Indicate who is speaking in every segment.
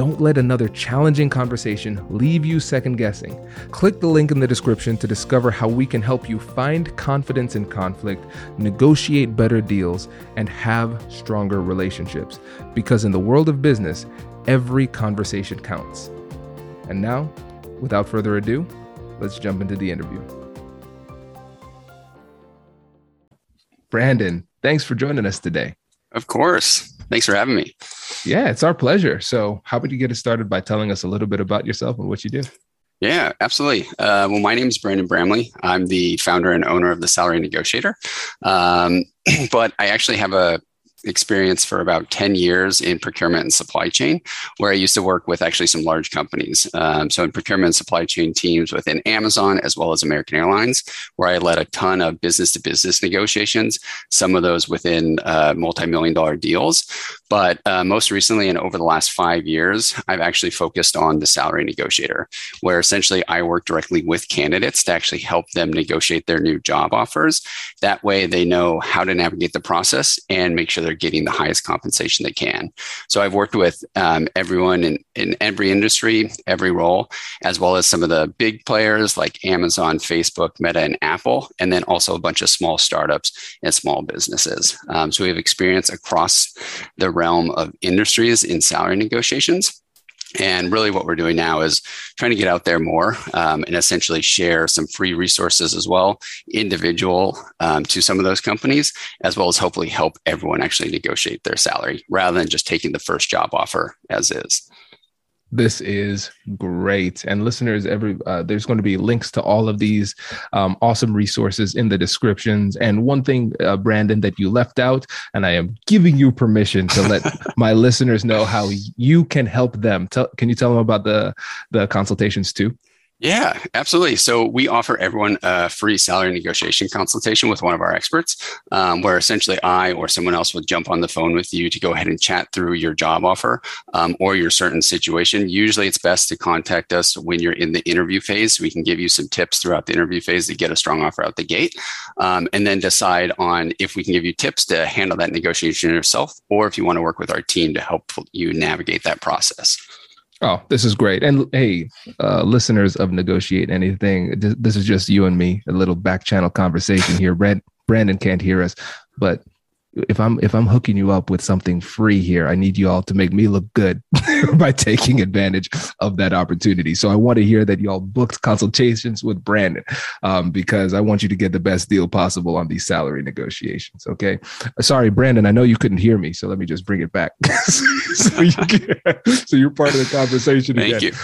Speaker 1: Don't let another challenging conversation leave you second guessing. Click the link in the description to discover how we can help you find confidence in conflict, negotiate better deals, and have stronger relationships. Because in the world of business, every conversation counts. And now, without further ado, let's jump into the interview. Brandon, thanks for joining us today.
Speaker 2: Of course. Thanks for having me.
Speaker 1: Yeah, it's our pleasure. So, how about you get us started by telling us a little bit about yourself and what you do?
Speaker 2: Yeah, absolutely. Uh, well, my name is Brandon Bramley. I'm the founder and owner of the Salary Negotiator. Um, but I actually have a experience for about 10 years in procurement and supply chain, where I used to work with actually some large companies. Um, so, in procurement and supply chain teams within Amazon as well as American Airlines, where I led a ton of business to business negotiations, some of those within uh, multi million dollar deals. But uh, most recently, and over the last five years, I've actually focused on the salary negotiator, where essentially I work directly with candidates to actually help them negotiate their new job offers. That way, they know how to navigate the process and make sure they're getting the highest compensation they can. So I've worked with um, everyone in, in every industry, every role, as well as some of the big players like Amazon, Facebook, Meta, and Apple, and then also a bunch of small startups and small businesses. Um, so we have experience across the realm of industries in salary negotiations. And really, what we're doing now is trying to get out there more um, and essentially share some free resources as well, individual um, to some of those companies, as well as hopefully help everyone actually negotiate their salary rather than just taking the first job offer as is.
Speaker 1: This is great. And listeners, every uh, there's going to be links to all of these um, awesome resources in the descriptions. And one thing, uh, Brandon, that you left out, and I am giving you permission to let my listeners know how you can help them. Tell, can you tell them about the the consultations too?
Speaker 2: Yeah, absolutely. So we offer everyone a free salary negotiation consultation with one of our experts, um, where essentially I or someone else will jump on the phone with you to go ahead and chat through your job offer um, or your certain situation. Usually, it's best to contact us when you're in the interview phase. we can give you some tips throughout the interview phase to get a strong offer out the gate, um, and then decide on if we can give you tips to handle that negotiation yourself, or if you want to work with our team to help you navigate that process.
Speaker 1: Oh, this is great. And hey, uh, listeners of Negotiate Anything, this is just you and me, a little back channel conversation here. Brand, Brandon can't hear us, but if I'm if I'm hooking you up with something free here, I need you all to make me look good by taking advantage of that opportunity. So I want to hear that y'all booked consultations with Brandon um, because I want you to get the best deal possible on these salary negotiations. Okay. Sorry, Brandon. I know you couldn't hear me, so let me just bring it back. so, you so, you're part of the conversation.
Speaker 2: Thank
Speaker 1: again.
Speaker 2: you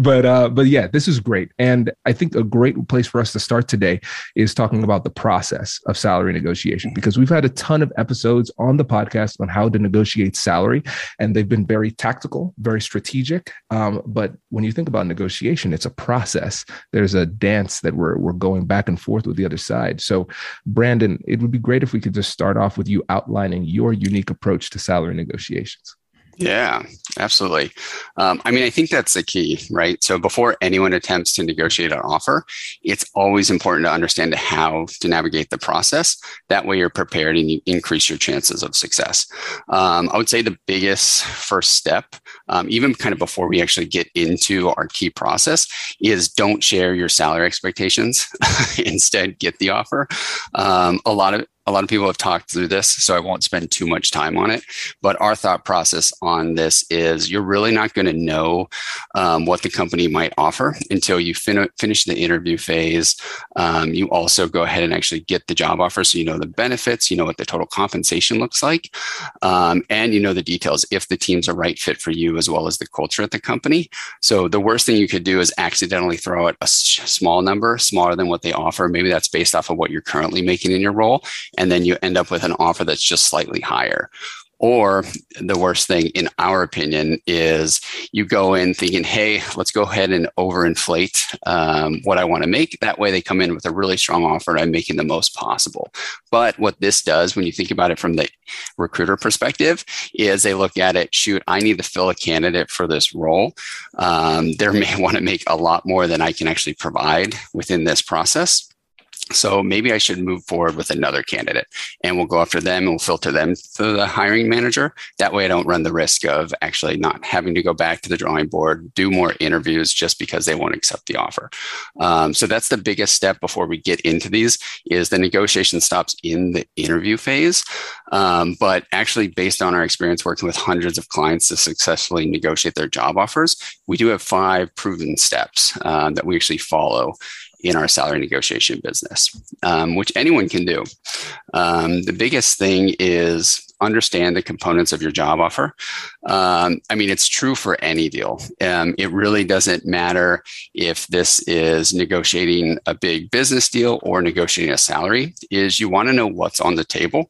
Speaker 1: but uh, but yeah, this is great, and I think a great place for us to start today is talking about the process of salary negotiation because we've had a ton of episodes on the podcast on how to negotiate salary, and they've been very tactical, very strategic. Um, but when you think about negotiation, it's a process. There's a dance that we're we're going back and forth with the other side. So, Brandon, it would be great if we could just start off with you outlining your unique approach to salary negotiations.
Speaker 2: Yeah, absolutely. Um, I mean, I think that's the key, right? So before anyone attempts to negotiate an offer, it's always important to understand how to navigate the process. That way, you're prepared and you increase your chances of success. Um, I would say the biggest first step, um, even kind of before we actually get into our key process, is don't share your salary expectations. Instead, get the offer. Um, a lot of a lot of people have talked through this, so I won't spend too much time on it. But our thought process on this is you're really not going to know um, what the company might offer until you fin- finish the interview phase. Um, you also go ahead and actually get the job offer so you know the benefits, you know what the total compensation looks like, um, and you know the details if the team's a right fit for you as well as the culture at the company. So the worst thing you could do is accidentally throw out a small number, smaller than what they offer. Maybe that's based off of what you're currently making in your role and then you end up with an offer that's just slightly higher. Or the worst thing, in our opinion, is you go in thinking, hey, let's go ahead and overinflate um, what I want to make. That way they come in with a really strong offer and I'm making the most possible. But what this does, when you think about it from the recruiter perspective, is they look at it, shoot, I need to fill a candidate for this role. Um, they may want to make a lot more than I can actually provide within this process. So maybe I should move forward with another candidate and we'll go after them and we'll filter them to the hiring manager. That way I don't run the risk of actually not having to go back to the drawing board, do more interviews just because they won't accept the offer. Um, so that's the biggest step before we get into these is the negotiation stops in the interview phase. Um, but actually based on our experience working with hundreds of clients to successfully negotiate their job offers, we do have five proven steps uh, that we actually follow in our salary negotiation business, um, which anyone can do. Um, the biggest thing is understand the components of your job offer. Um, I mean, it's true for any deal. Um, it really doesn't matter if this is negotiating a big business deal or negotiating a salary. Is you want to know what's on the table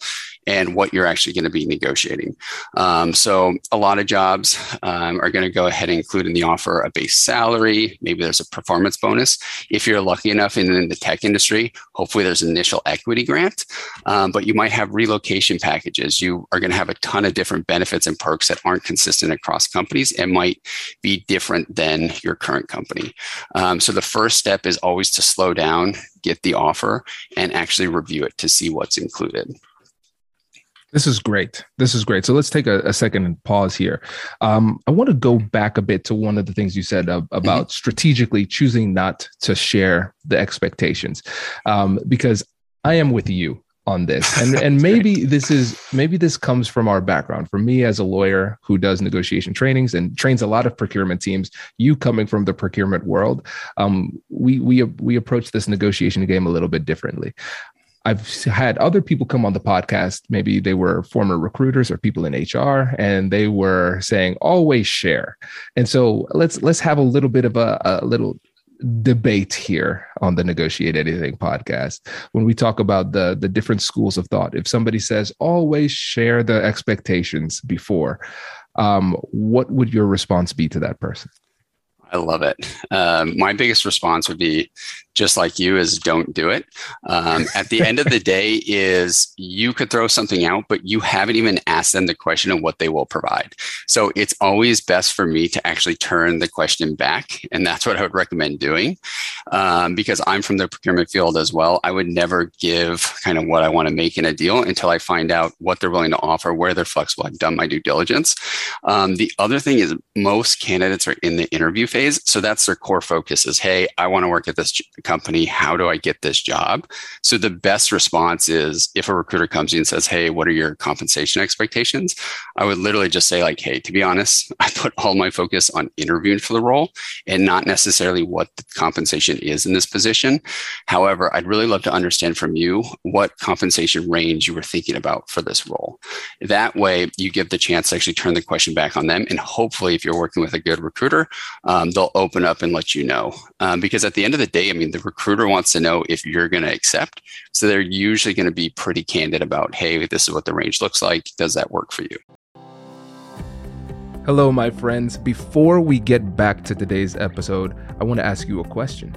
Speaker 2: and what you're actually going to be negotiating. Um, so a lot of jobs um, are going to go ahead and include in the offer a base salary. Maybe there's a performance bonus. If you're lucky enough in, in the tech industry, hopefully there's an initial equity grant. Um, but you might have relocation packages. You are going to have a ton of different benefits and perks that aren't consistent across companies and might be different than your current company. Um, so the first step is always to slow down, get the offer, and actually review it to see what's included.
Speaker 1: This is great. This is great. So let's take a, a second and pause here. Um, I want to go back a bit to one of the things you said uh, about mm-hmm. strategically choosing not to share the expectations, um, because I am with you on this, and and maybe this is maybe this comes from our background. For me, as a lawyer who does negotiation trainings and trains a lot of procurement teams, you coming from the procurement world, um, we we we approach this negotiation game a little bit differently. I've had other people come on the podcast. Maybe they were former recruiters or people in HR, and they were saying always share. And so let's let's have a little bit of a, a little debate here on the negotiate anything podcast when we talk about the the different schools of thought if somebody says always share the expectations before um, what would your response be to that person
Speaker 2: I love it. Um, my biggest response would be just like you is don't do it. Um, at the end of the day is you could throw something out, but you haven't even asked them the question of what they will provide. So it's always best for me to actually turn the question back. And that's what I would recommend doing um, because I'm from the procurement field as well. I would never give kind of what I want to make in a deal until I find out what they're willing to offer, where they're flexible. I've done my due diligence. Um, the other thing is most candidates are in the interview phase. So that's their core focus is, hey, I want to work at this company. How do I get this job? So the best response is if a recruiter comes in and says, Hey, what are your compensation expectations? I would literally just say, like, hey, to be honest, I put all my focus on interviewing for the role and not necessarily what the compensation is in this position. However, I'd really love to understand from you what compensation range you were thinking about for this role. That way, you give the chance to actually turn the question back on them. And hopefully, if you're working with a good recruiter, um, they'll open up and let you know. Um, because at the end of the day, I mean, the recruiter wants to know if you're going to accept. So they're usually going to be pretty candid about, hey, this is what the range looks like. Does that work for you?
Speaker 1: Hello, my friends. Before we get back to today's episode, I want to ask you a question.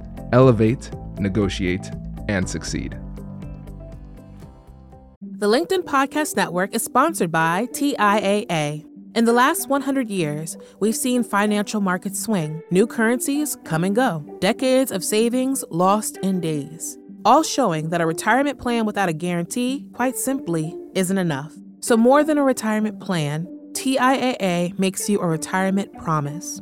Speaker 1: elevate, negotiate, and succeed.
Speaker 3: The LinkedIn Podcast Network is sponsored by TIAA. In the last 100 years, we've seen financial markets swing, new currencies come and go, decades of savings lost in days, all showing that a retirement plan without a guarantee, quite simply, isn't enough. So, more than a retirement plan, TIAA makes you a retirement promise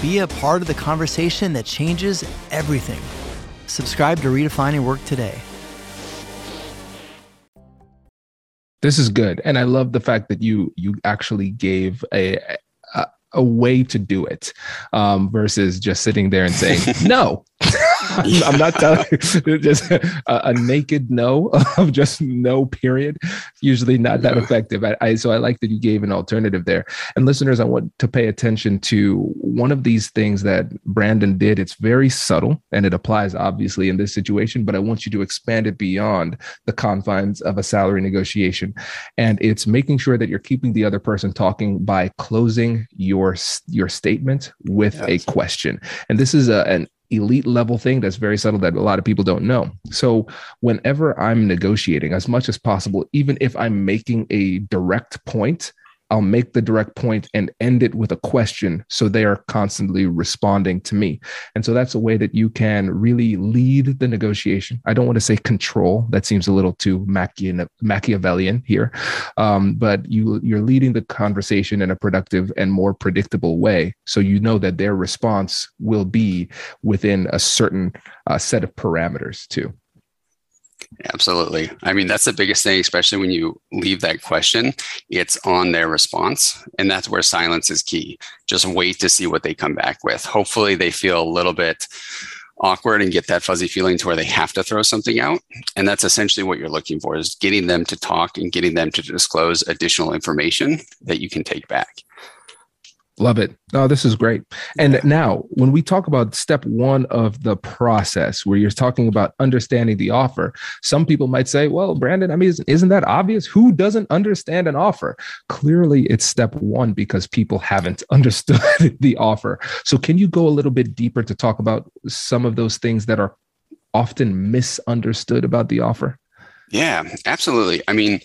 Speaker 4: Be a part of the conversation that changes everything. Subscribe to Redefining Work today.
Speaker 1: This is good, and I love the fact that you you actually gave a a, a way to do it um, versus just sitting there and saying no. I'm not telling you just a, a, naked no of just no period. Usually not that effective. I, I, so I like that you gave an alternative there. And listeners, I want to pay attention to one of these things that Brandon did. It's very subtle and it applies obviously in this situation, but I want you to expand it beyond the confines of a salary negotiation. And it's making sure that you're keeping the other person talking by closing your your statement with yes. a question. And this is a, an elite level thing that's very subtle that a lot of people don't know. So, whenever I'm negotiating, as much as possible, even if I'm making a direct point, I'll make the direct point and end it with a question. So they are constantly responding to me. And so that's a way that you can really lead the negotiation. I don't want to say control. That seems a little too Machiavellian here. Um, but you, you're leading the conversation in a productive and more predictable way. So you know that their response will be within a certain uh, set of parameters too.
Speaker 2: Absolutely. I mean, that's the biggest thing, especially when you leave that question, it's on their response. And that's where silence is key. Just wait to see what they come back with. Hopefully, they feel a little bit awkward and get that fuzzy feeling to where they have to throw something out and that's essentially what you're looking for is getting them to talk and getting them to disclose additional information that you can take back
Speaker 1: Love it. Oh, this is great. And yeah. now, when we talk about step one of the process, where you're talking about understanding the offer, some people might say, well, Brandon, I mean, isn't that obvious? Who doesn't understand an offer? Clearly, it's step one because people haven't understood the offer. So, can you go a little bit deeper to talk about some of those things that are often misunderstood about the offer?
Speaker 2: Yeah, absolutely. I mean,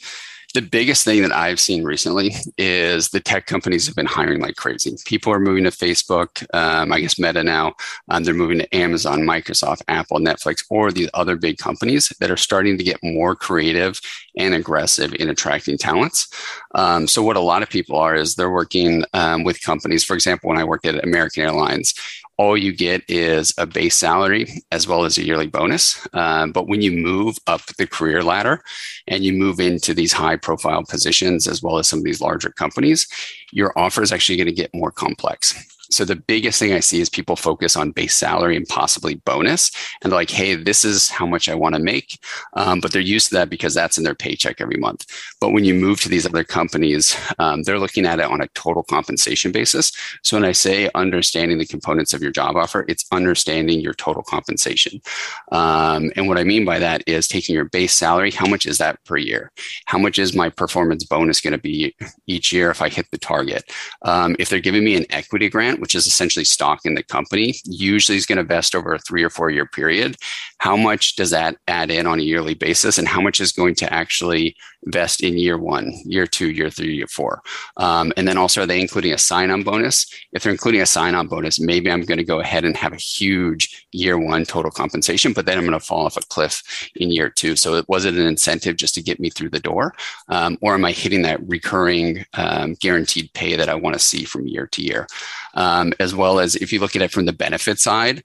Speaker 2: the biggest thing that I've seen recently is the tech companies have been hiring like crazy. People are moving to Facebook, um, I guess Meta now. Um, they're moving to Amazon, Microsoft, Apple, Netflix, or these other big companies that are starting to get more creative and aggressive in attracting talents. Um, so, what a lot of people are is they're working um, with companies. For example, when I worked at American Airlines, all you get is a base salary as well as a yearly bonus. Um, but when you move up the career ladder and you move into these high profile positions, as well as some of these larger companies, your offer is actually going to get more complex. So the biggest thing I see is people focus on base salary and possibly bonus, and they're like, "Hey, this is how much I want to make," um, but they're used to that because that's in their paycheck every month. But when you move to these other companies, um, they're looking at it on a total compensation basis. So when I say understanding the components of your job offer, it's understanding your total compensation. Um, and what I mean by that is taking your base salary. How much is that per year? How much is my performance bonus going to be each year if I hit the target? Um, if they're giving me an equity grant grant, which is essentially stock in the company, usually is going to vest over a three or four year period. How much does that add in on a yearly basis, and how much is going to actually vest in year one, year two, year three, year four? Um, and then also, are they including a sign on bonus? If they're including a sign on bonus, maybe I'm going to go ahead and have a huge year one total compensation, but then I'm going to fall off a cliff in year two. So, was it an incentive just to get me through the door? Um, or am I hitting that recurring um, guaranteed pay that I want to see from year to year? Um, as well as if you look at it from the benefit side,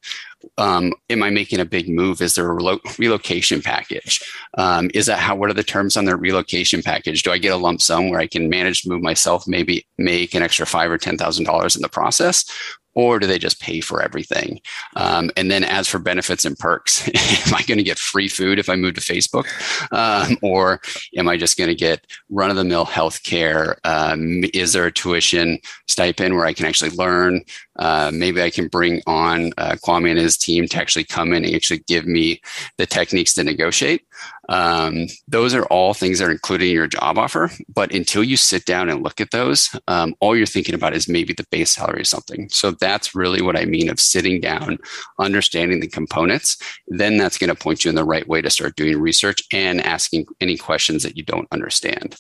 Speaker 2: um, am I making a big move? Is there a relo- relocation package? Um, is that how? What are the terms on the relocation package? Do I get a lump sum where I can manage to move myself, maybe make an extra five or ten thousand dollars in the process, or do they just pay for everything? Um, and then as for benefits and perks, am I going to get free food if I move to Facebook? Um, or am I just going to get run of the mill healthcare? Um, is there a tuition stipend where I can actually learn? Uh, maybe I can bring on uh, Kwame and his team to actually come in and actually give me the techniques to negotiate. Um, those are all things that are included in your job offer. But until you sit down and look at those, um, all you're thinking about is maybe the base salary or something. So that's really what I mean of sitting down, understanding the components. Then that's going to point you in the right way to start doing research and asking any questions that you don't understand.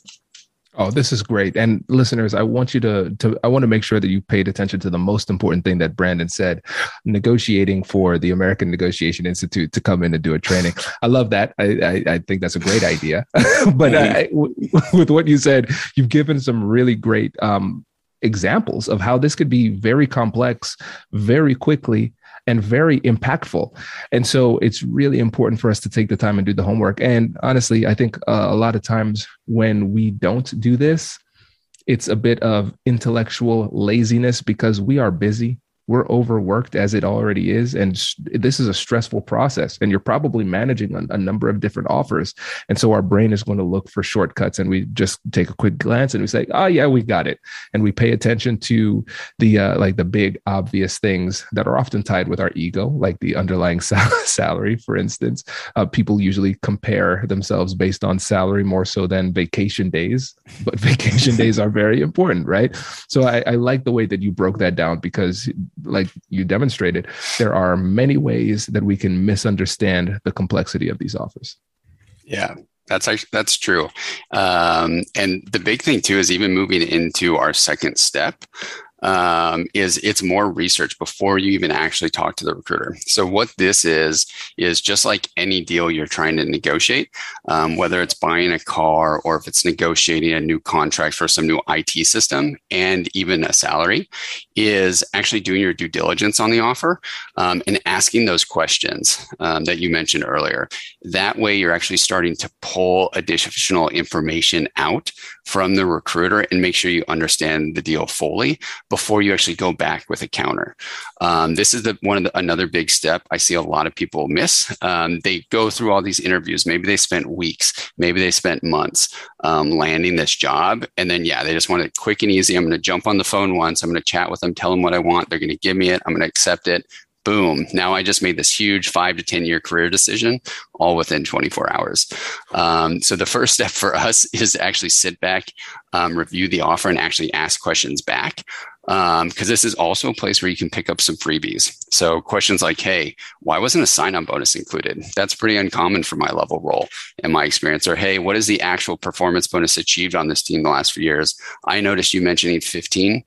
Speaker 1: Oh, this is great. And listeners, I want you to to I want to make sure that you paid attention to the most important thing that Brandon said, negotiating for the American Negotiation Institute to come in and do a training. I love that. I I, I think that's a great idea. but I, with what you said, you've given some really great um, examples of how this could be very complex very quickly and very impactful. And so it's really important for us to take the time and do the homework. And honestly, I think uh, a lot of times when we don't do this, it's a bit of intellectual laziness because we are busy we're overworked as it already is and this is a stressful process and you're probably managing a, a, number of different offers. And so our brain is going to look for shortcuts and we just take a quick glance and we say oh yeah we got it. And we pay attention to the uh, like the big obvious things that are often tied with our ego like the underlying sal- salary for instance. Uh, people usually compare themselves based on salary more so than vacation days but vacation days are very important right? So I, I like the way that you broke that down because like you demonstrated, there are many ways that we can misunderstand the complexity of these offers.
Speaker 2: Yeah, that's actually that's true. Um, and the big thing too is even moving into our second step um, is it's more research before you even actually talk to the recruiter. So what this is is just like any deal you're trying to negotiate, um, whether it's buying a car or if it's negotiating a new contract for some new IT system and even a salary, is actually doing your due diligence on the offer um, and asking those questions um, that you mentioned earlier. That way, you're actually starting to pull additional information out from the recruiter and make sure you understand the deal fully before you actually go back with a counter. Um, this is the one of the, another big step I see a lot of people miss. Um, they go through all these interviews. Maybe they spent weeks, maybe they spent months um, landing this job, and then yeah, they just want it quick and easy. I'm going to jump on the phone once. I'm going to chat with them, tell them what I want. They're going to give me it. I'm going to accept it boom now i just made this huge five to ten year career decision all within 24 hours um, so the first step for us is to actually sit back um, review the offer and actually ask questions back because um, this is also a place where you can pick up some freebies. So questions like hey why wasn't a sign-on bonus included? That's pretty uncommon for my level role in my experience. Or hey what is the actual performance bonus achieved on this team the last few years? I noticed you mentioning 15%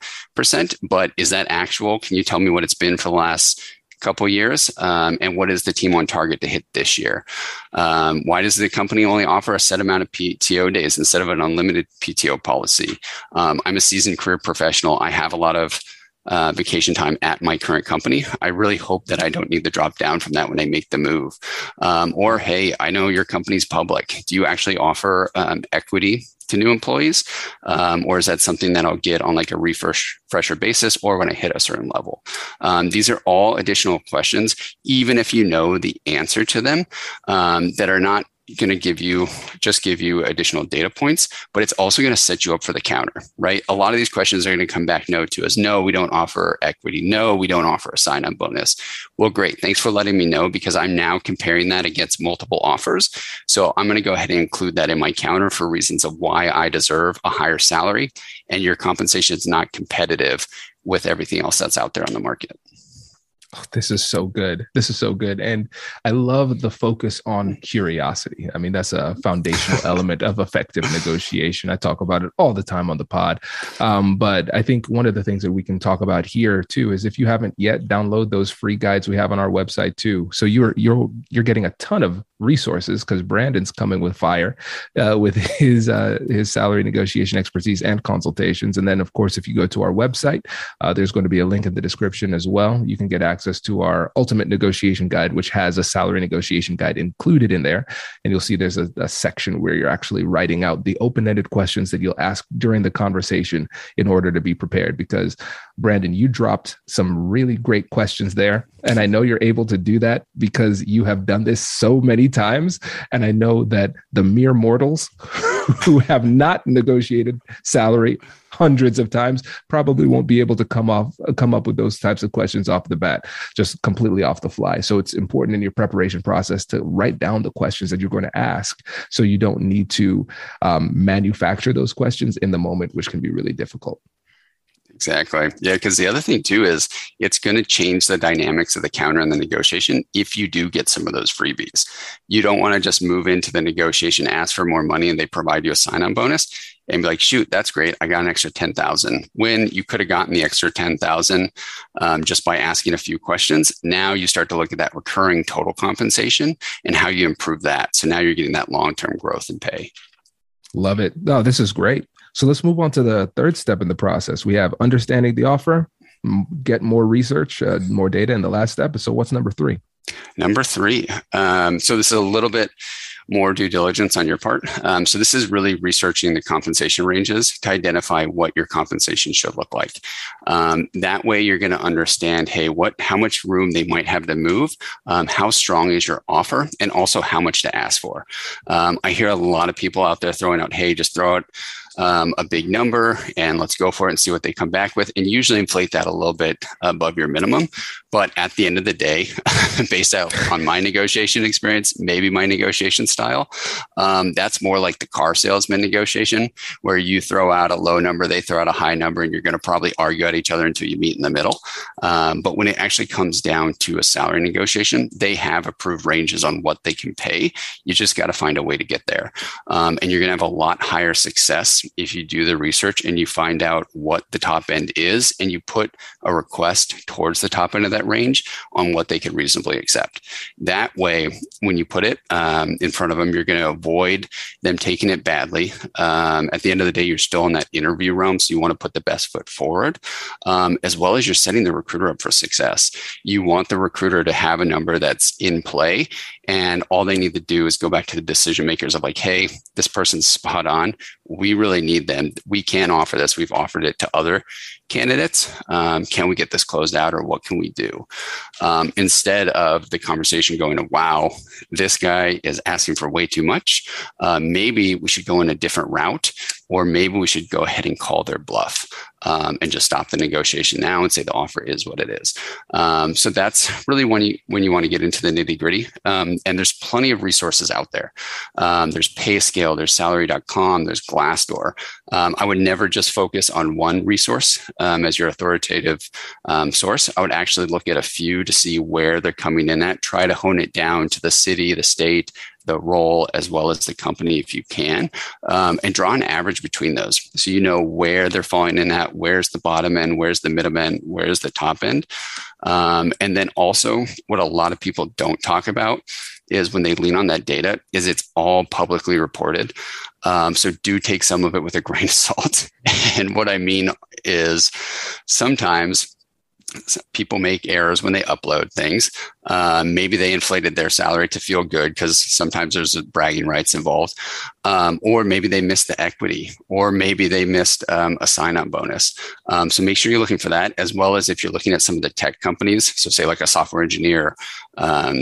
Speaker 2: but is that actual? Can you tell me what it's been for the last couple years um, and what is the team on target to hit this year? Um, why does the company only offer a set amount of pto days instead of an unlimited pto policy? Um, i'm a seasoned career professional. I have a lot of uh, vacation time at my current company. I really hope that I don't need to drop down from that when I make the move. Um, or, hey, I know your company's public. Do you actually offer um, equity to new employees? Um, or is that something that I'll get on like a refresher basis or when I hit a certain level? Um, these are all additional questions, even if you know the answer to them, um, that are not going to give you just give you additional data points, but it's also going to set you up for the counter, right? A lot of these questions are going to come back no to us. No, we don't offer equity. No, we don't offer a sign on bonus. Well, great. Thanks for letting me know because I'm now comparing that against multiple offers. So I'm going to go ahead and include that in my counter for reasons of why I deserve a higher salary and your compensation is not competitive with everything else that's out there on the market.
Speaker 1: Oh, this is so good. This is so good. And I love the focus on curiosity. I mean, that's a foundational element of effective negotiation. I talk about it all the time on the pod. Um, but I think one of the things that we can talk about here too is if you haven't yet download those free guides we have on our website too. So you're you're you're getting a ton of resources because Brandon's coming with fire uh, with his uh, his salary negotiation expertise and consultations. And then, of course, if you go to our website, uh, there's going to be a link in the description as well. You can get access to our ultimate negotiation guide, which has a salary negotiation guide included in there. And you'll see there's a, a section where you're actually writing out the open ended questions that you'll ask during the conversation in order to be prepared. Because Brandon, you dropped some really great questions there. And I know you're able to do that because you have done this so many times. And I know that the mere mortals who have not negotiated salary hundreds of times probably won't be able to come off come up with those types of questions off the bat just completely off the fly so it's important in your preparation process to write down the questions that you're going to ask so you don't need to um, manufacture those questions in the moment which can be really difficult
Speaker 2: Exactly. Yeah, because the other thing too is it's going to change the dynamics of the counter and the negotiation if you do get some of those freebies. You don't want to just move into the negotiation, ask for more money, and they provide you a sign-on bonus and be like, shoot, that's great. I got an extra 10,000 when you could have gotten the extra 10,000 um, just by asking a few questions. Now you start to look at that recurring total compensation and how you improve that. So now you're getting that long-term growth and pay.
Speaker 1: Love it. Oh, this is great. So let's move on to the third step in the process. We have understanding the offer, get more research, uh, more data in the last step. So what's number three?
Speaker 2: Number three. Um, so this is a little bit more due diligence on your part. Um, so this is really researching the compensation ranges to identify what your compensation should look like. Um, that way, you're going to understand, hey, what, how much room they might have to move, um, how strong is your offer, and also how much to ask for. Um, I hear a lot of people out there throwing out, hey, just throw out um, a big number and let's go for it and see what they come back with. And usually inflate that a little bit above your minimum. But at the end of the day, based out on my negotiation experience, maybe my negotiation style, um, that's more like the car salesman negotiation, where you throw out a low number, they throw out a high number, and you're going to probably argue at each other until you meet in the middle. Um, but when it actually comes down to a salary negotiation, they have approved ranges on what they can pay. You just got to find a way to get there. Um, and you're going to have a lot higher success if you do the research and you find out what the top end is and you put a request towards the top end of that range on what they can reasonably accept. That way, when you put it um, in front of them, you're going to avoid them taking it badly. Um, at the end of the day, you're still in that interview realm, so you want to put the best foot forward, um, as well as you're setting the recruiter up for success. You want the recruiter to have a number that's in play and all they need to do is go back to the decision makers of like, hey, this person's spot on. We really need them. We can offer this. We've offered it to other candidates. Um, can we get this closed out or what can we do? Um, instead of the conversation going to, wow, this guy is asking for way too much. Uh, maybe we should go in a different route or maybe we should go ahead and call their bluff um, and just stop the negotiation now and say the offer is what it is. Um, so that's really when you when you want to get into the nitty gritty. Um, and there's plenty of resources out there. Um, there's PayScale, there's Salary.com, there's Glassdoor. Um, I would never just focus on one resource um, as your authoritative source. I would actually look at a few to see where they're coming in at. Try to hone it down to the city, the state, the role as well as the company if you can, um, and draw an average between those. So you know where they're falling in at, where's the bottom end, where's the middle end, where's the top end. Um, and then also, what a lot of people don't talk about is when they lean on that data, is it's all publicly reported. Um, so do take some of it with a grain of salt. and what I mean is sometimes people make errors when they upload things. Uh, maybe they inflated their salary to feel good because sometimes there's bragging rights involved. Um, or maybe they missed the equity, or maybe they missed um, a sign up bonus. Um, so make sure you're looking for that, as well as if you're looking at some of the tech companies. So, say like a software engineer um,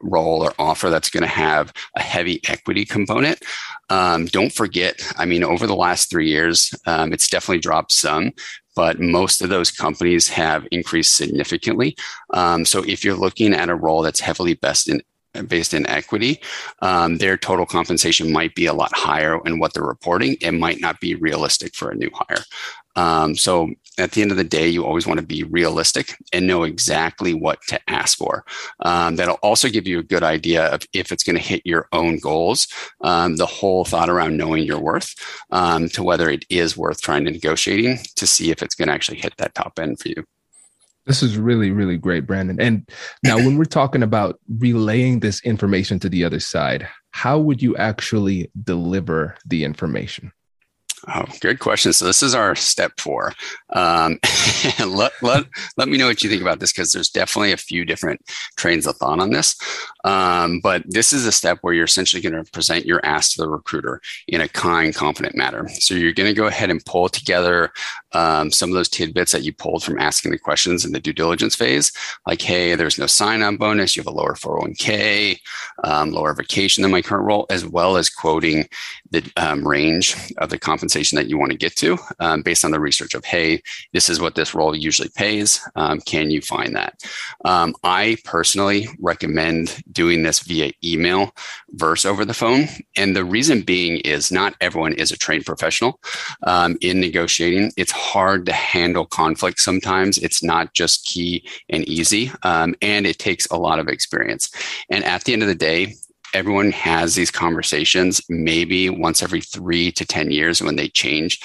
Speaker 2: role or offer that's going to have a heavy equity component. Um, don't forget, I mean, over the last three years, um, it's definitely dropped some, but most of those companies have increased significantly. Um, so if you're looking at a role that's heavily based in based in equity, um, their total compensation might be a lot higher in what they're reporting. It might not be realistic for a new hire. Um, so at the end of the day, you always want to be realistic and know exactly what to ask for. Um, that'll also give you a good idea of if it's going to hit your own goals. Um, the whole thought around knowing your worth um, to whether it is worth trying to negotiating to see if it's going to actually hit that top end for you.
Speaker 1: This is really, really great, Brandon. And now, when we're talking about relaying this information to the other side, how would you actually deliver the information?
Speaker 2: Oh, good question. So this is our step four. Um, let, let, let me know what you think about this because there's definitely a few different trains of thought on this. Um, but this is a step where you're essentially going to present your ask to the recruiter in a kind, confident manner. So you're going to go ahead and pull together um, some of those tidbits that you pulled from asking the questions in the due diligence phase, like, hey, there's no sign-on bonus, you have a lower 401k, um, lower vacation than my current role, as well as quoting the um, range of the compensation that you want to get to um, based on the research of, hey, this is what this role usually pays. Um, can you find that? I personally recommend doing this via email versus over the phone. And the reason being is not everyone is a trained professional in negotiating. It's hard to handle conflict sometimes. It's not just key and easy, um, and it takes a lot of experience. And at the end of the day, everyone has these conversations maybe once every three to 10 years when they change.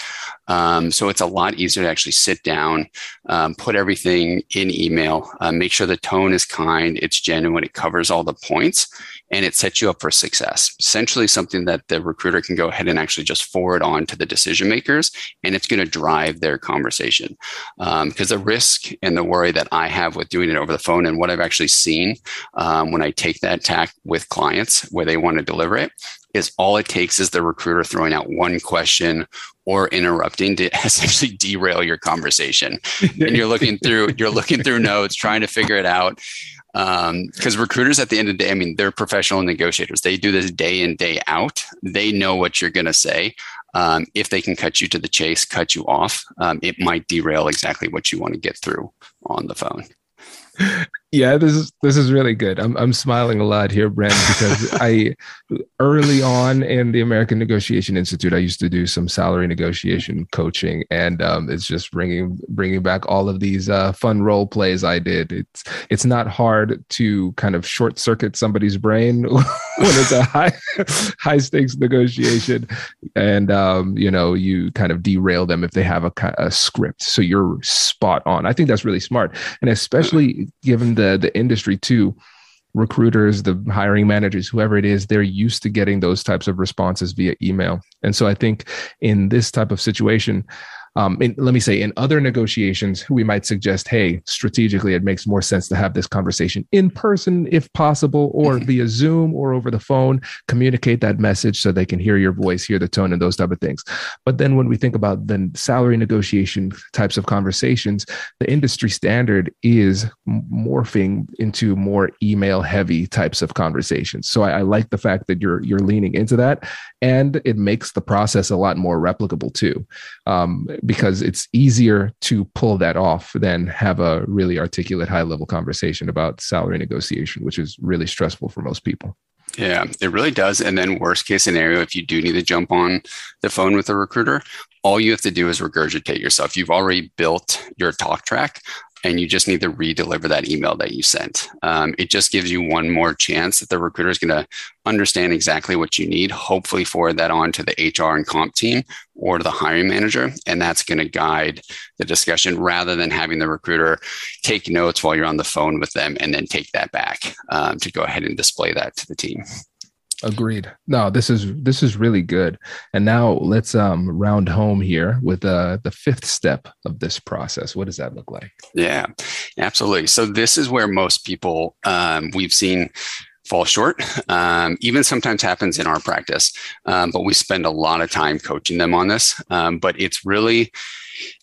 Speaker 2: Um, so it's a lot easier to actually sit down, um, put everything in email, uh, make sure the tone is kind, it's genuine, it covers all the points, and it sets you up for success. Essentially, something that the recruiter can go ahead and actually just forward on to the decision makers, and it's going to drive their conversation. Because um, the risk and the worry that I have with doing it over the phone, and what I've actually seen um, when I take that tack with clients where they want to deliver it, is all it takes is the recruiter throwing out one question or interrupting to essentially derail your conversation and you're looking through you're looking through notes trying to figure it out because um, recruiters at the end of the day, I mean, they're professional negotiators. They do this day in, day out. They know what you're going to say. Um, if they can cut you to the chase, cut you off, um, it might derail exactly what you want to get through on the phone.
Speaker 1: Yeah, this is this is really good. I'm I'm smiling a lot here, Brent, because I early on in the American Negotiation Institute, I used to do some salary negotiation coaching, and um, it's just bringing bringing back all of these uh, fun role plays I did. It's it's not hard to kind of short circuit somebody's brain when it's a high high stakes negotiation, and um, you know you kind of derail them if they have a, a script. So you're spot on. I think that's really smart, and especially given the the the industry too recruiters the hiring managers whoever it is they're used to getting those types of responses via email. And so i think in this type of situation um, in, let me say, in other negotiations, we might suggest, hey, strategically, it makes more sense to have this conversation in person if possible, or mm-hmm. via Zoom or over the phone. Communicate that message so they can hear your voice, hear the tone, and those type of things. But then when we think about the salary negotiation types of conversations, the industry standard is morphing into more email heavy types of conversations. So I, I like the fact that you're you're leaning into that, and it makes the process a lot more replicable too. Um, because it's easier to pull that off than have a really articulate high level conversation about salary negotiation, which is really stressful for most people.
Speaker 2: Yeah, it really does. And then, worst case scenario, if you do need to jump on the phone with a recruiter, all you have to do is regurgitate yourself. You've already built your talk track and you just need to re-deliver that email that you sent. Um, it just gives you one more chance that the recruiter is going to understand exactly what you need. Hopefully, forward that on to the HR and comp team or to the hiring manager, and that's going to guide the discussion rather than having the recruiter take notes while you're on the phone with them and then take that back um, to go ahead and display that to the team.
Speaker 1: Agreed. No, this is this is really good. And now let's um round home here with uh the fifth step of this process. What does that look like?
Speaker 2: Yeah, absolutely. So this is where most people um, we've seen fall short. Um, even sometimes happens in our practice, um, but we spend a lot of time coaching them on this. Um, but it's really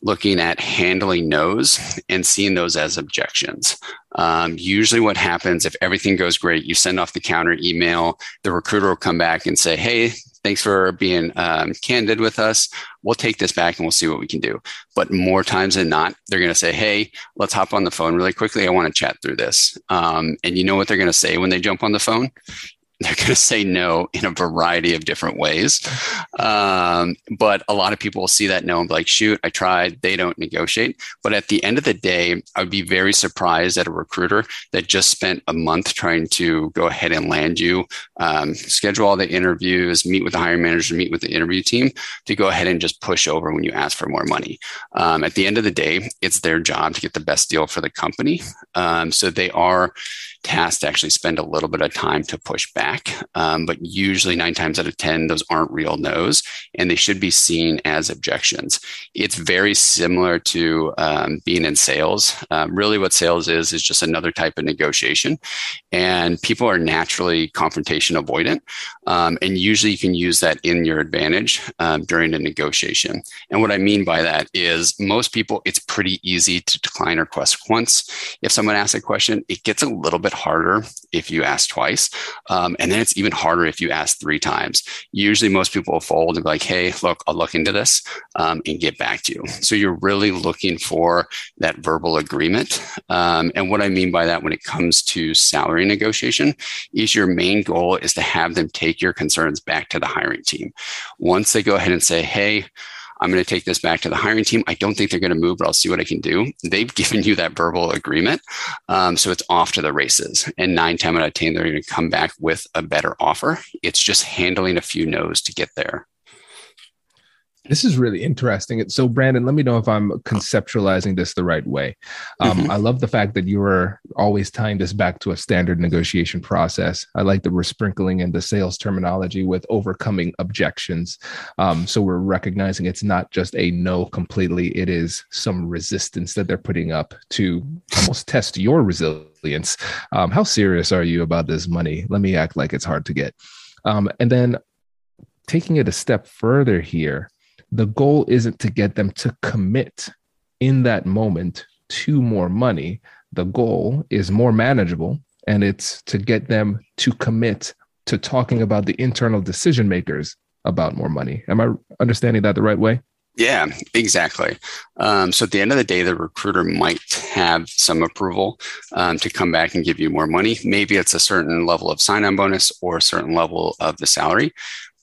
Speaker 2: looking at handling no's and seeing those as objections. Um, usually, what happens if everything goes great, you send off the counter email, the recruiter will come back and say, Hey, thanks for being um, candid with us. We'll take this back and we'll see what we can do. But more times than not, they're going to say, Hey, let's hop on the phone really quickly. I want to chat through this. Um, and you know what they're going to say when they jump on the phone? they're going to say no in a variety of different ways. Um, but a lot of people will see that no and be like, shoot, I tried. They don't negotiate. But at the end of the day, I would be very surprised at a recruiter that just spent a month trying to go ahead and land you, um, schedule all the interviews, meet with the hiring manager, meet with the interview team to go ahead and just push over when you ask for more money. Um, at the end of the day, it's their job to get the best deal for the company. Um, so they are tasked to actually spend a little bit of time to push back. Um, but usually, nine times out of 10, those aren't real no's and they should be seen as objections. It's very similar to um, being in sales. Um, really, what sales is, is just another type of negotiation. And people are naturally confrontation avoidant. Um, and usually, you can use that in your advantage um, during a negotiation. And what I mean by that is most people, it's pretty easy to decline a request once. If someone asks a question, it gets a little bit bit harder if you ask twice. Um, and then it's even harder if you ask three times. Usually, most people will fold and be like, hey, look, I'll look into this um, and get back to you. So you're really looking for that verbal agreement. Um, and what I mean by that when it comes to salary negotiation is your main goal is to have them take your concerns back to the hiring team. Once they go ahead and say, hey, I'm going to take this back to the hiring team. I don't think they're going to move, but I'll see what I can do. They've given you that verbal agreement. Um, so it's off to the races. And nine, 10 out of 10, they're going to come back with a better offer. It's just handling a few no's to get there.
Speaker 1: This is really interesting. So, Brandon, let me know if I'm conceptualizing this the right way. Um, mm-hmm. I love the fact that you are always tying this back to a standard negotiation process. I like that we're sprinkling in the sales terminology with overcoming objections. Um, so, we're recognizing it's not just a no completely, it is some resistance that they're putting up to almost test your resilience. Um, how serious are you about this money? Let me act like it's hard to get. Um, and then taking it a step further here, the goal isn't to get them to commit in that moment to more money. The goal is more manageable, and it's to get them to commit to talking about the internal decision makers about more money. Am I understanding that the right way?
Speaker 2: Yeah, exactly. Um, so at the end of the day, the recruiter might have some approval um, to come back and give you more money. Maybe it's a certain level of sign on bonus or a certain level of the salary.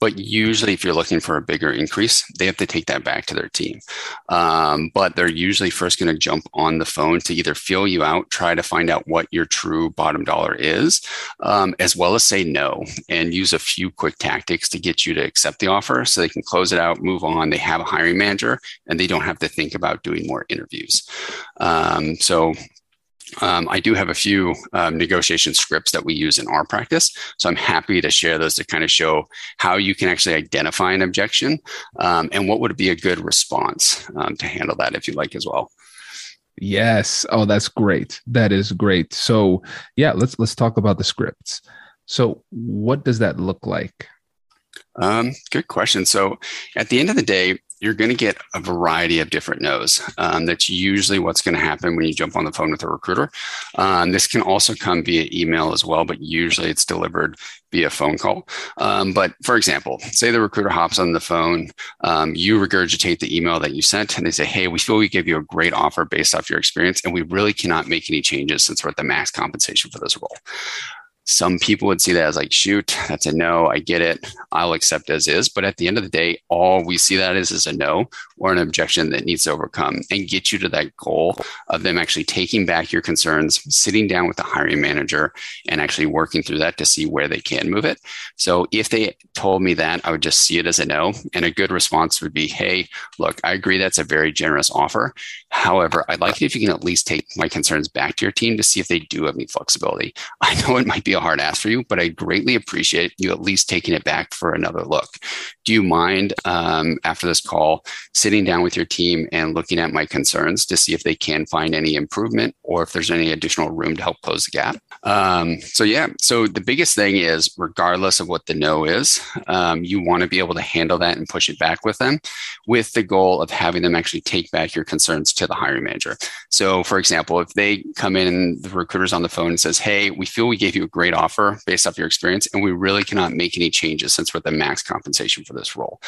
Speaker 2: But usually, if you're looking for a bigger increase, they have to take that back to their team. Um, but they're usually first going to jump on the phone to either feel you out, try to find out what your true bottom dollar is, um, as well as say no and use a few quick tactics to get you to accept the offer so they can close it out, move on. They have a hiring manager and they don't have to think about doing more interviews. Um, so um, I do have a few um, negotiation scripts that we use in our practice. So I'm happy to share those to kind of show how you can actually identify an objection um, and what would be a good response um, to handle that if you like as well.
Speaker 1: Yes. Oh, that's great. That is great. So yeah, let's let's talk about the scripts. So what does that look like?
Speaker 2: Um, good question. So at the end of the day, you're going to get a variety of different no's. Um, that's usually what's going to happen when you jump on the phone with a recruiter. Um, this can also come via email as well, but usually it's delivered via phone call. Um, but for example, say the recruiter hops on the phone, um, you regurgitate the email that you sent, and they say, Hey, we feel we give you a great offer based off your experience, and we really cannot make any changes since we're at the max compensation for this role. Some people would see that as like, shoot, that's a no. I get it. I'll accept as is. But at the end of the day, all we see that is is a no or an objection that needs to overcome and get you to that goal of them actually taking back your concerns, sitting down with the hiring manager and actually working through that to see where they can move it. So if they told me that, I would just see it as a no. And a good response would be, hey, look, I agree that's a very generous offer. However, I'd like it if you can at least take my concerns back to your team to see if they do have any flexibility. I know it might be a hard ask for you, but I greatly appreciate you at least taking it back for another look. Do you mind um, after this call sitting down with your team and looking at my concerns to see if they can find any improvement or if there's any additional room to help close the gap? Um, so, yeah, so the biggest thing is, regardless of what the no is, um, you want to be able to handle that and push it back with them with the goal of having them actually take back your concerns to the hiring manager. So, for example, if they come in the recruiter's on the phone and says, Hey, we feel we gave you a great offer based off your experience, and we really cannot make any changes since we're the max compensation for this role.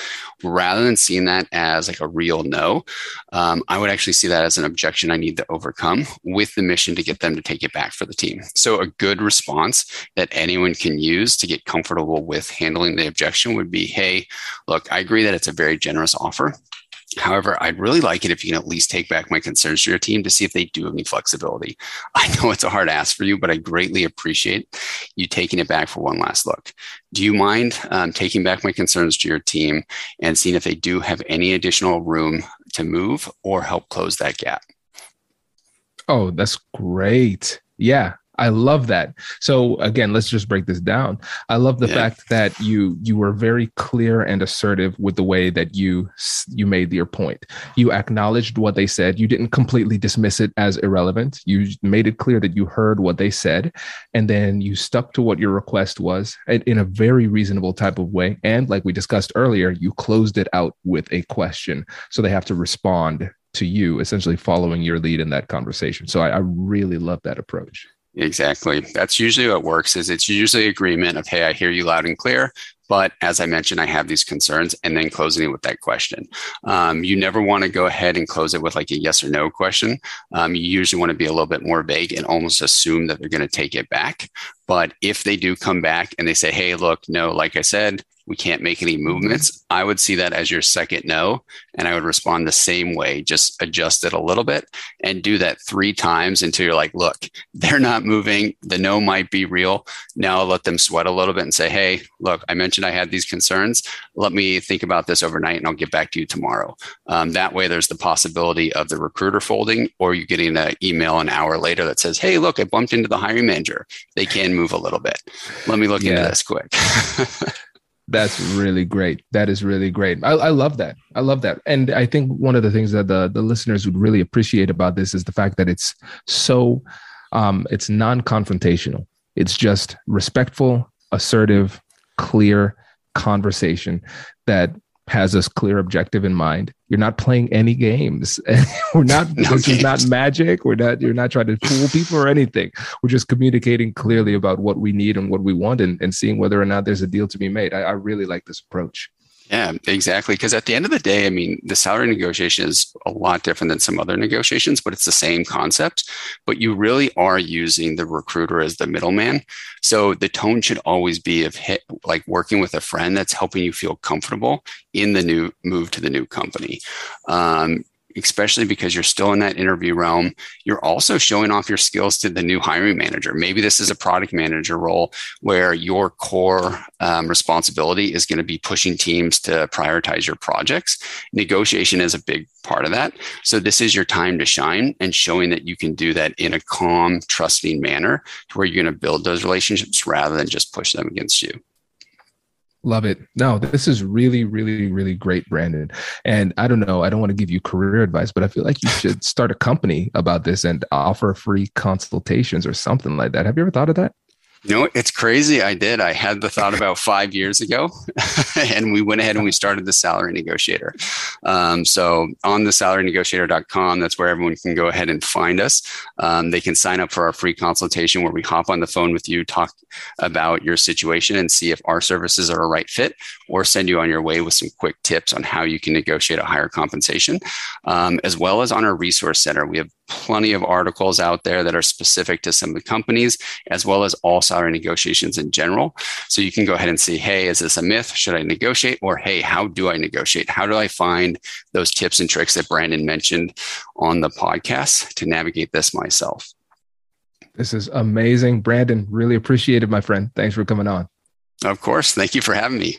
Speaker 2: Rather than seeing that as like a real no, um, I would actually see that as an objection I need to overcome with the mission to get them to take it back for the team. So, a good response that anyone can use to get comfortable with handling the objection would be Hey, look, I agree that it's a very generous offer. However, I'd really like it if you can at least take back my concerns to your team to see if they do have any flexibility. I know it's a hard ask for you, but I greatly appreciate you taking it back for one last look. Do you mind um, taking back my concerns to your team and seeing if they do have any additional room to move or help close that gap?
Speaker 1: Oh, that's great. Yeah, I love that. So again, let's just break this down. I love the yeah. fact that you you were very clear and assertive with the way that you you made your point. You acknowledged what they said. You didn't completely dismiss it as irrelevant. You made it clear that you heard what they said, and then you stuck to what your request was in a very reasonable type of way. And like we discussed earlier, you closed it out with a question, so they have to respond to you, essentially following your lead in that conversation. So I, I really love that approach.
Speaker 2: Exactly. That's usually what works is it's usually agreement of, hey, I hear you loud and clear. But as I mentioned, I have these concerns, and then closing it with that question. Um, you never want to go ahead and close it with like a yes or no question. Um, you usually want to be a little bit more vague and almost assume that they're going to take it back. But if they do come back and they say, hey, look, no, like I said, we can't make any movements, I would see that as your second no. And I would respond the same way, just adjust it a little bit and do that three times until you're like, look, they're not moving. The no might be real. Now I'll let them sweat a little bit and say, hey, look, I mentioned I had these concerns. Let me think about this overnight and I'll get back to you tomorrow. Um, that way, there's the possibility of the recruiter folding or you getting an email an hour later that says, hey, look, I bumped into the hiring manager. They can move a little bit. Let me look yeah. into this quick.
Speaker 1: That's really great. That is really great. I, I, love that. I love that. And I think one of the things that the, the listeners would really appreciate about this is the fact that it's so um, it's non-confrontational. It's just respectful, assertive, clear conversation that has a clear objective in mind. You're not playing any games. we're not no this games. is not magic. We're not you're not trying to fool people or anything. We're just communicating clearly about what we need and what we want and, and seeing whether or not there's a deal to be made. I, I really like this approach.
Speaker 2: Yeah, exactly. Because at the end of the day, I mean, the salary negotiation is a lot different than some other negotiations, but it's the same concept. But you really are using the recruiter as the middleman. So the tone should always be of hit, like working with a friend that's helping you feel comfortable in the new move to the new company. Um, especially because you're still in that interview realm. You're also showing off your skills to the new hiring manager. Maybe this is a product manager role where your core um, responsibility is going to be pushing teams to prioritize your projects. Negotiation is a big part of that. So this is your time to shine and showing that you can do that in a calm, trusting manner to where you're going to build those relationships rather than just push them against you.
Speaker 1: Love it. No, this is really, really, really great, Brandon. And I don't know, I don't want to give you career advice, but I feel like you should start a company about this and offer free consultations or something like that. Have you ever thought of that?
Speaker 2: Know, it's crazy. I did. I had the thought about five years ago, and we went ahead and we started the salary negotiator. Um, so on the salarynegotiator.com, that's where everyone can go ahead and find us. Um, they can sign up for our free consultation where we hop on the phone with you, talk about your situation, and see if our services are a right fit, or send you on your way with some quick tips on how you can negotiate a higher compensation, um, as well as on our resource center. We have plenty of articles out there that are specific to some of the companies, as well as all salary negotiations in general. So you can go ahead and see, hey, is this a myth? Should I negotiate? Or hey, how do I negotiate? How do I find those tips and tricks that Brandon mentioned on the podcast to navigate this myself?
Speaker 1: This is amazing. Brandon, really appreciate it, my friend. Thanks for coming on.
Speaker 2: Of course. Thank you for having me.